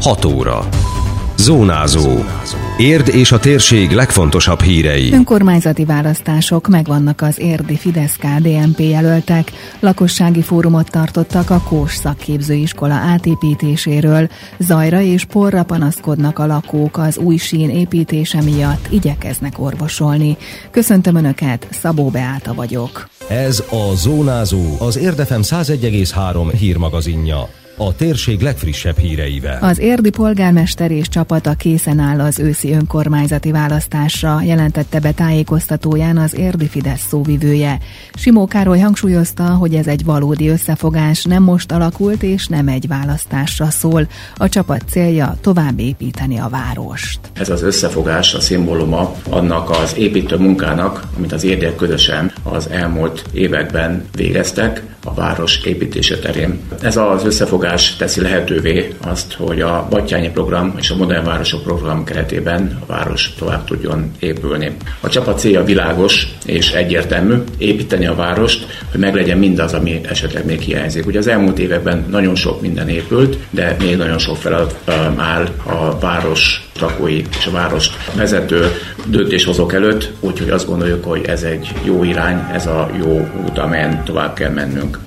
6 óra. Zónázó. Érd és a térség legfontosabb hírei. Önkormányzati választások megvannak az érdi fidesz KDNP jelöltek. Lakossági fórumot tartottak a Kós szakképzőiskola átépítéséről. Zajra és porra panaszkodnak a lakók az új sín építése miatt, igyekeznek orvosolni. Köszöntöm Önöket, Szabó Beáta vagyok. Ez a Zónázó, az Érdefem 101,3 hírmagazinja a térség legfrissebb híreivel. Az érdi polgármester és csapata készen áll az őszi önkormányzati választásra, jelentette be tájékoztatóján az érdi Fidesz szóvivője. Simó Károly hangsúlyozta, hogy ez egy valódi összefogás, nem most alakult és nem egy választásra szól. A csapat célja tovább építeni a várost. Ez az összefogás a szimbóluma annak az építő munkának, amit az érdiek közösen az elmúlt években végeztek a város építése terén. Ez az összefogás megoldás teszi lehetővé azt, hogy a Battyányi program és a Modern Városok program keretében a város tovább tudjon épülni. A csapat célja világos és egyértelmű, építeni a várost, hogy meglegyen mindaz, ami esetleg még hiányzik. Ugye az elmúlt években nagyon sok minden épült, de még nagyon sok feladat áll a város lakói és a város vezető döntéshozók előtt, úgyhogy azt gondoljuk, hogy ez egy jó irány, ez a jó út, amelyen tovább kell mennünk.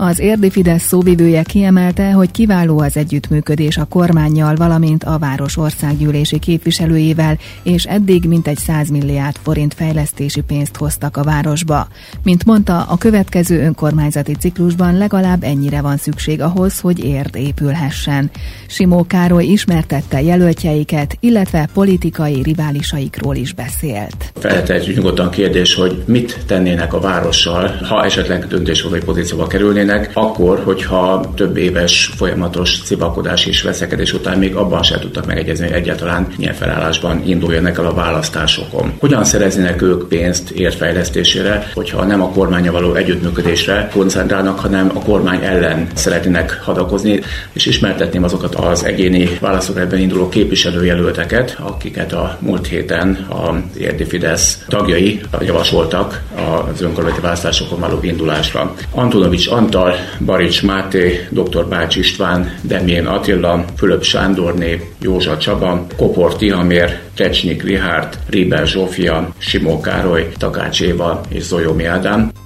Az érdi Fidesz szóvivője kiemelte, hogy kiváló az együttműködés a kormányjal, valamint a város országgyűlési képviselőjével, és eddig mintegy 100 milliárd forint fejlesztési pénzt hoztak a városba. Mint mondta, a következő önkormányzati ciklusban legalább ennyire van szükség ahhoz, hogy érd épülhessen. Simó Károly ismertette jelöltjeiket, illetve politikai riválisaikról is beszélt. Feltehetjük nyugodtan kérdés, hogy mit tennének a várossal, ha esetleg döntéshozói pozícióba kerülnének, lennének, akkor, hogyha több éves folyamatos cibakodás és veszekedés után még abban sem tudtak megegyezni, hogy egyáltalán milyen felállásban induljanak el a választásokon. Hogyan szereznének ők pénzt értfejlesztésére, hogyha nem a kormánya való együttműködésre koncentrálnak, hanem a kormány ellen szeretnének hadakozni, és ismertetném azokat az egyéni választókerületben induló képviselőjelölteket, akiket a múlt héten a Érdi Fidesz tagjai javasoltak az önkormányzati választásokon való indulásra. Antonovics Antal Antal, Barics Máté, dr. Bács István, Demjén Attila, Fülöp Sándorné, Józsa Csaba, Kopor Tihamér, Tecsnyik Rihárd, Riber Zsófia, Simó Károly, Takács Éva és Zolyómi Ádám.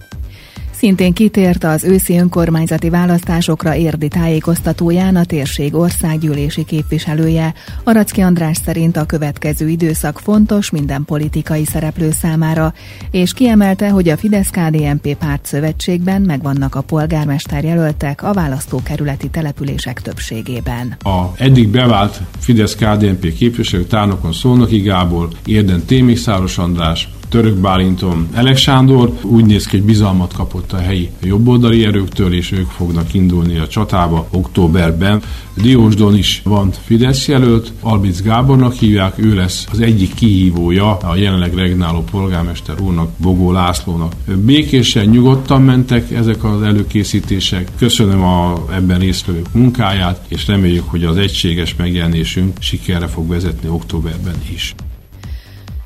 Szintén kitért az őszi önkormányzati választásokra érdi tájékoztatóján a térség országgyűlési képviselője. Aracki András szerint a következő időszak fontos minden politikai szereplő számára, és kiemelte, hogy a Fidesz-KDNP párt szövetségben megvannak a polgármester jelöltek a választókerületi települések többségében. A eddig bevált Fidesz-KDNP képviselők tárnokon Szolnoki Gábor, Érden Témészáros András, Török Bálinton Elek Sándor úgy néz ki, hogy bizalmat kapott a helyi jobboldali erőktől, és ők fognak indulni a csatába októberben. Diósdon is van Fidesz jelölt, Albic Gábornak hívják, ő lesz az egyik kihívója a jelenleg regnáló polgármester úrnak, Bogó Lászlónak. Békésen, nyugodtan mentek ezek az előkészítések. Köszönöm a ebben résztvevők munkáját, és reméljük, hogy az egységes megjelenésünk sikerre fog vezetni októberben is.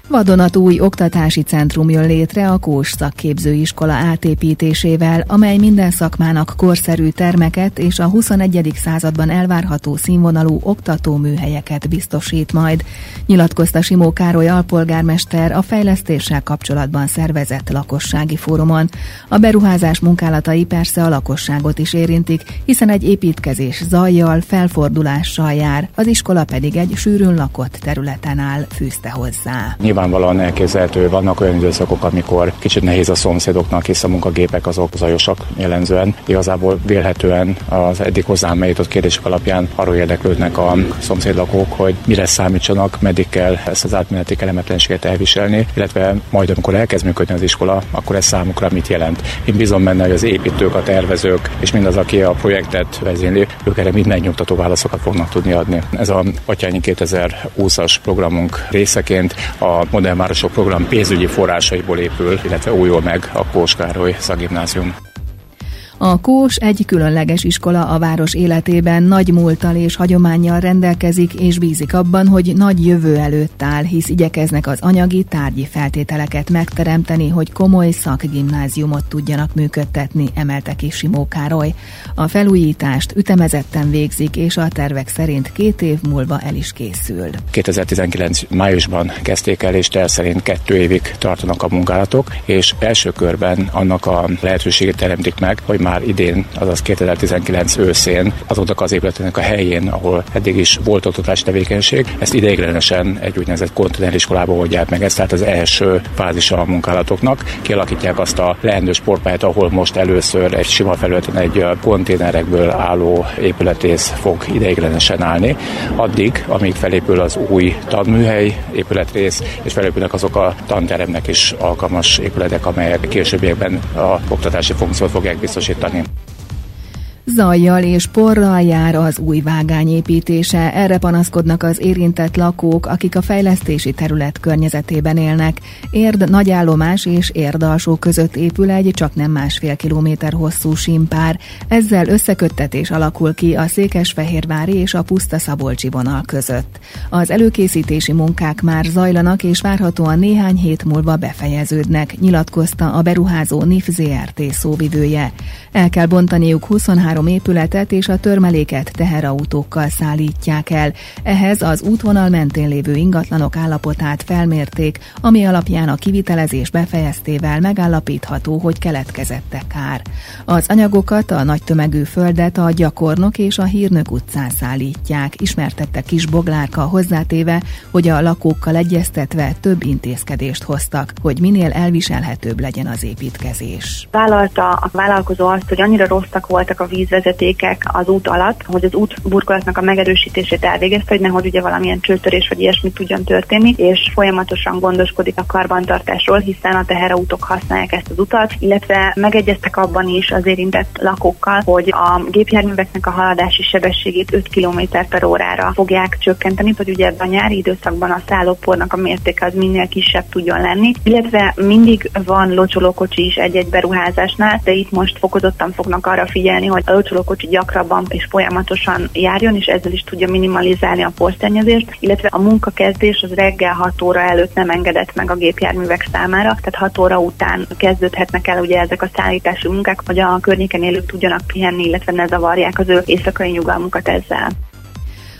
Vadonatúj oktatási centrum jön létre a Kós szakképzőiskola átépítésével, amely minden szakmának korszerű termeket és a 21. században elvárható színvonalú oktatóműhelyeket biztosít majd, nyilatkozta Simó Károly alpolgármester a fejlesztéssel kapcsolatban szervezett lakossági fórumon. A beruházás munkálatai persze a lakosságot is érintik, hiszen egy építkezés zajjal, felfordulással jár, az iskola pedig egy sűrűn lakott területen áll, fűzte hozzá nyilvánvalóan elképzelhető, vannak olyan időszakok, amikor kicsit nehéz a szomszédoknak, hisz a munkagépek azok zajosak jellemzően. Igazából vélhetően az eddig hozzám eljutott kérdések alapján arról érdeklődnek a szomszédlakók, hogy mire számítsanak, meddig kell ezt az átmeneti kellemetlenséget elviselni, illetve majd amikor elkezd működni az iskola, akkor ez számukra mit jelent. Én bízom benne, hogy az építők, a tervezők és mindaz, aki a projektet vezényli, ők erre mind megnyugtató válaszokat fognak tudni adni. Ez a Patyányi 2020-as programunk részeként a Modern Városok Program pénzügyi forrásaiból épül, illetve újul meg a Kós Károly Szagimnázium. A Kós egy különleges iskola a város életében nagy múltal és hagyományjal rendelkezik, és bízik abban, hogy nagy jövő előtt áll, hisz igyekeznek az anyagi, tárgyi feltételeket megteremteni, hogy komoly szakgimnáziumot tudjanak működtetni, emelte ki Simó Károly. A felújítást ütemezetten végzik, és a tervek szerint két év múlva el is készül. 2019 májusban kezdték el, és terv szerint kettő évig tartanak a munkálatok, és első körben annak a lehetőségét teremtik meg, hogy már idén, azaz 2019 őszén azoknak az épületeknek a helyén, ahol eddig is volt oktatási tevékenység, ezt ideiglenesen egy úgynevezett konténeriskolába oldják meg. Ez tehát az első fázisa a munkálatoknak. Kialakítják azt a leendő sportpályát, ahol most először egy sima felületen egy konténerekből álló épületész fog ideiglenesen állni. Addig, amíg felépül az új tanműhely épületrész, és felépülnek azok a tanteremnek is alkalmas épületek, amelyek későbbiekben a oktatási funkciót fogják biztosítani. también. Zajjal és porral jár az új vágány építése. Erre panaszkodnak az érintett lakók, akik a fejlesztési terület környezetében élnek. Érd nagyállomás és Érd alsó között épül egy csak nem másfél kilométer hosszú simpár. Ezzel összeköttetés alakul ki a Székesfehérvári és a Puszta Szabolcsi vonal között. Az előkészítési munkák már zajlanak, és várhatóan néhány hét múlva befejeződnek, nyilatkozta a beruházó NIF ZRT szóvivője. El kell bontaniuk 23 három épületet és a törmeléket teherautókkal szállítják el. Ehhez az útvonal mentén lévő ingatlanok állapotát felmérték, ami alapján a kivitelezés befejeztével megállapítható, hogy keletkezette kár. Az anyagokat, a nagy tömegű földet a gyakornok és a hírnök utcán szállítják, ismertette Kis Boglárka hozzátéve, hogy a lakókkal egyeztetve több intézkedést hoztak, hogy minél elviselhetőbb legyen az építkezés. Vállalta a vállalkozó azt, hogy annyira rosszak voltak a víz vízvezetékek az út alatt, hogy az út burkolatnak a megerősítését elvégezte, hogy nehogy ugye valamilyen csőtörés vagy ilyesmi tudjon történni, és folyamatosan gondoskodik a karbantartásról, hiszen a teherautók használják ezt az utat, illetve megegyeztek abban is az érintett lakókkal, hogy a gépjárműveknek a haladási sebességét 5 km per órára fogják csökkenteni, hogy ugye a nyári időszakban a szállópornak a mértéke az minél kisebb tudjon lenni, illetve mindig van locsolókocsi is egy-egy beruházásnál, de itt most fokozottan fognak arra figyelni, hogy locsolókocsi gyakrabban és folyamatosan járjon, és ezzel is tudja minimalizálni a posztenyezést, illetve a munkakezdés az reggel 6 óra előtt nem engedett meg a gépjárművek számára, tehát 6 óra után kezdődhetnek el ugye ezek a szállítási munkák, hogy a környéken élők tudjanak pihenni, illetve ne zavarják az ő éjszakai nyugalmukat ezzel.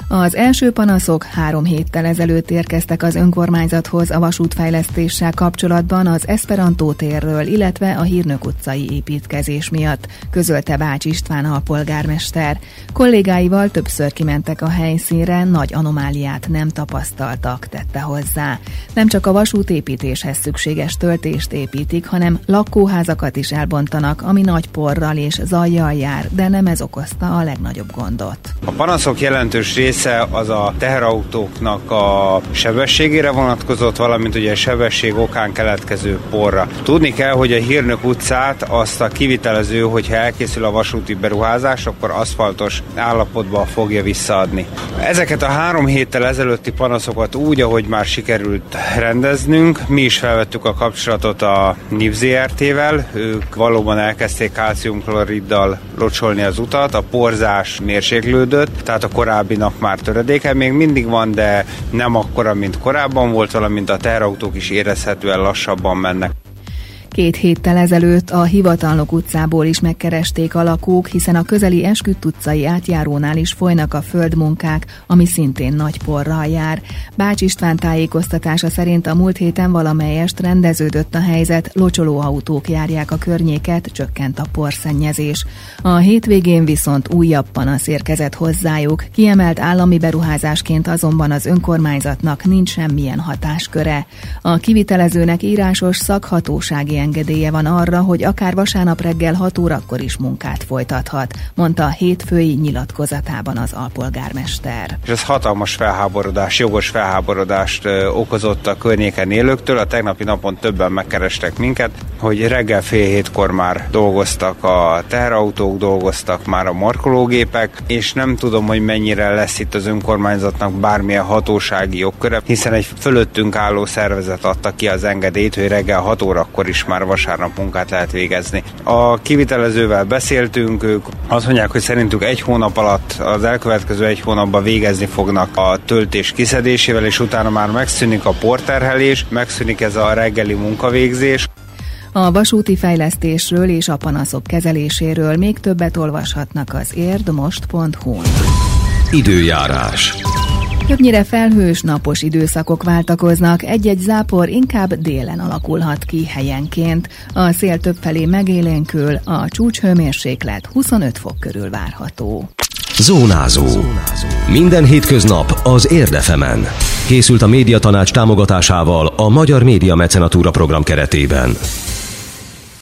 Az első panaszok három héttel ezelőtt érkeztek az önkormányzathoz a vasútfejlesztéssel kapcsolatban az Esperantó térről, illetve a Hírnök utcai építkezés miatt, közölte Bács István a polgármester. Kollégáival többször kimentek a helyszínre, nagy anomáliát nem tapasztaltak, tette hozzá. Nem csak a vasútépítéshez szükséges töltést építik, hanem lakóházakat is elbontanak, ami nagy porral és zajjal jár, de nem ez okozta a legnagyobb gondot. A panaszok jelentős rész része az a teherautóknak a sebességére vonatkozott, valamint ugye a sebesség okán keletkező porra. Tudni kell, hogy a Hírnök utcát azt a kivitelező, hogyha elkészül a vasúti beruházás, akkor aszfaltos állapotba fogja visszaadni. Ezeket a három héttel ezelőtti panaszokat úgy, ahogy már sikerült rendeznünk, mi is felvettük a kapcsolatot a NIV ZRT-vel, ők valóban elkezdték kálciumkloriddal locsolni az utat, a porzás mérséklődött, tehát a korábbi nap már töredéke még mindig van, de nem akkora, mint korábban volt, valamint a teherautók is érezhetően lassabban mennek. Két héttel ezelőtt a Hivatalnok utcából is megkeresték a lakók, hiszen a közeli Esküdt utcai átjárónál is folynak a földmunkák, ami szintén nagy porral jár. Bács István tájékoztatása szerint a múlt héten valamelyest rendeződött a helyzet, locsolóautók járják a környéket, csökkent a porszennyezés. A hétvégén viszont újabb panasz érkezett hozzájuk, kiemelt állami beruházásként azonban az önkormányzatnak nincs semmilyen hatásköre. A kivitelezőnek írásos szakhatósági engedélye van arra, hogy akár vasárnap reggel 6 órakor is munkát folytathat, mondta a hétfői nyilatkozatában az alpolgármester. És ez hatalmas felháborodás, jogos felháborodást okozott a környéken élőktől. A tegnapi napon többen megkerestek minket, hogy reggel fél hétkor már dolgoztak a teherautók, dolgoztak már a markológépek, és nem tudom, hogy mennyire lesz itt az önkormányzatnak bármilyen hatósági jogköre, hiszen egy fölöttünk álló szervezet adta ki az engedélyt, hogy reggel 6 órakor is már vasárnap munkát lehet végezni. A kivitelezővel beszéltünk, ők azt mondják, hogy szerintük egy hónap alatt, az elkövetkező egy hónapban végezni fognak a töltés kiszedésével, és utána már megszűnik a porterhelés, megszűnik ez a reggeli munkavégzés. A vasúti fejlesztésről és a panaszok kezeléséről még többet olvashatnak az érdmost.hu-n. Időjárás. Többnyire felhős, napos időszakok váltakoznak, egy-egy zápor inkább délen alakulhat ki helyenként. A szél többfelé megélénkül, a csúcshőmérséklet 25 fok körül várható. Zónázó. Minden hétköznap az Érdefemen. Készült a médiatanács támogatásával a Magyar Média Mecenatúra program keretében.